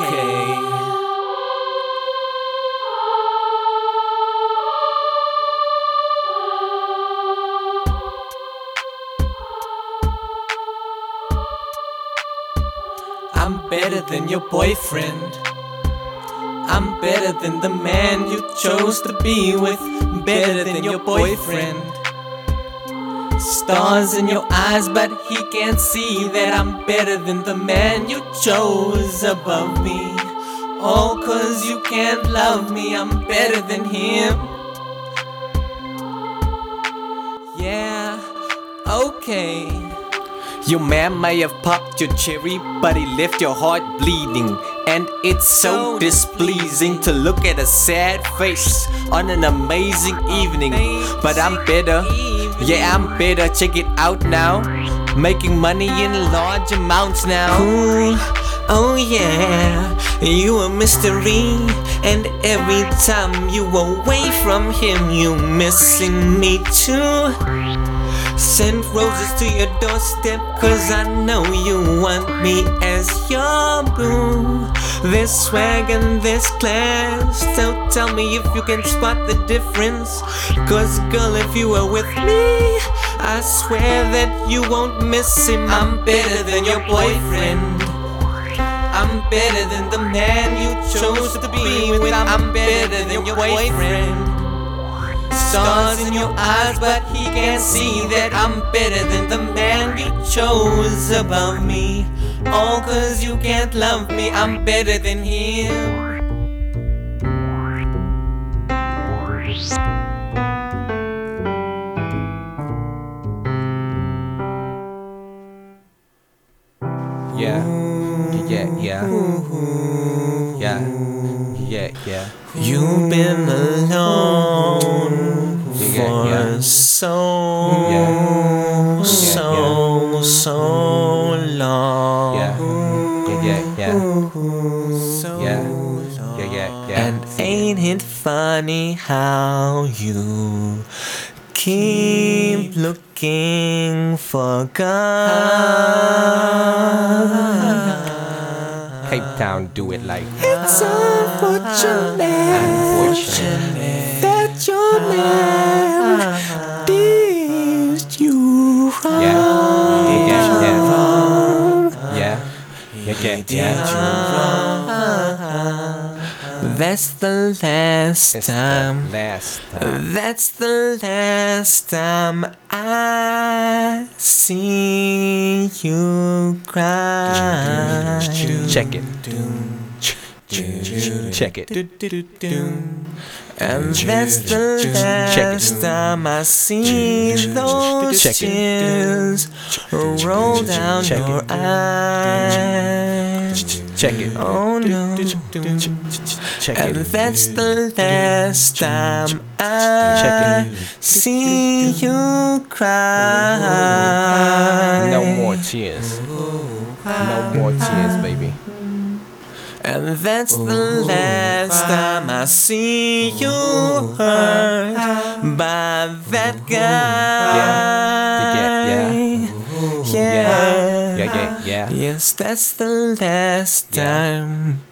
I'm better than your boyfriend. I'm better than the man you chose to be with. Better than your boyfriend. Stars in your eyes, but he can't see that I'm better than the man you chose above me. All cause you can't love me, I'm better than him. Yeah, okay. Your man may have popped your cherry, but he left your heart bleeding. And it's so displeasing to look at a sad face on an amazing evening. But I'm better, yeah, I'm better. Check it out now. Making money in large amounts now. Cool. Oh yeah, you a mystery, and every time you away from him, you missing me too. Send roses to your doorstep, cause I know you want me as your boo. There's swag and this class. So tell me if you can spot the difference. Cause, girl, if you were with me, I swear that you won't miss him. I'm better than your boyfriend. I'm better than the man you chose to be with. I'm better than your boyfriend. Stars in your eyes, but he can't see that I'm better than the man you chose above me. All cause you can't love me, I'm better than him. Yeah. Yeah, yeah. Yeah. Yeah, yeah. You've been alone Yeah, for yeah. so, Yeah. Yeah, yeah, yeah. So Yeah. Yeah, yeah, yeah. And ain't it funny how you keep looking for God? Cape Town, do it like It's unfortunate, Unfortunate. that your man Yeah. Yeah. That's the last It's the time. last time. That's the last time I see you cry. Check it. Check it. And that's the Check it. last time I see those Check it. tears roll down Check your it. eyes. Check it. Oh no. Check And it. that's the last time I Check it. see you cry. No more tears. No more tears, baby. And that's the last time I see you hurt by that guy. Yeah, yeah, Yeah. Yeah, yeah, yeah. Yes, that's the last time.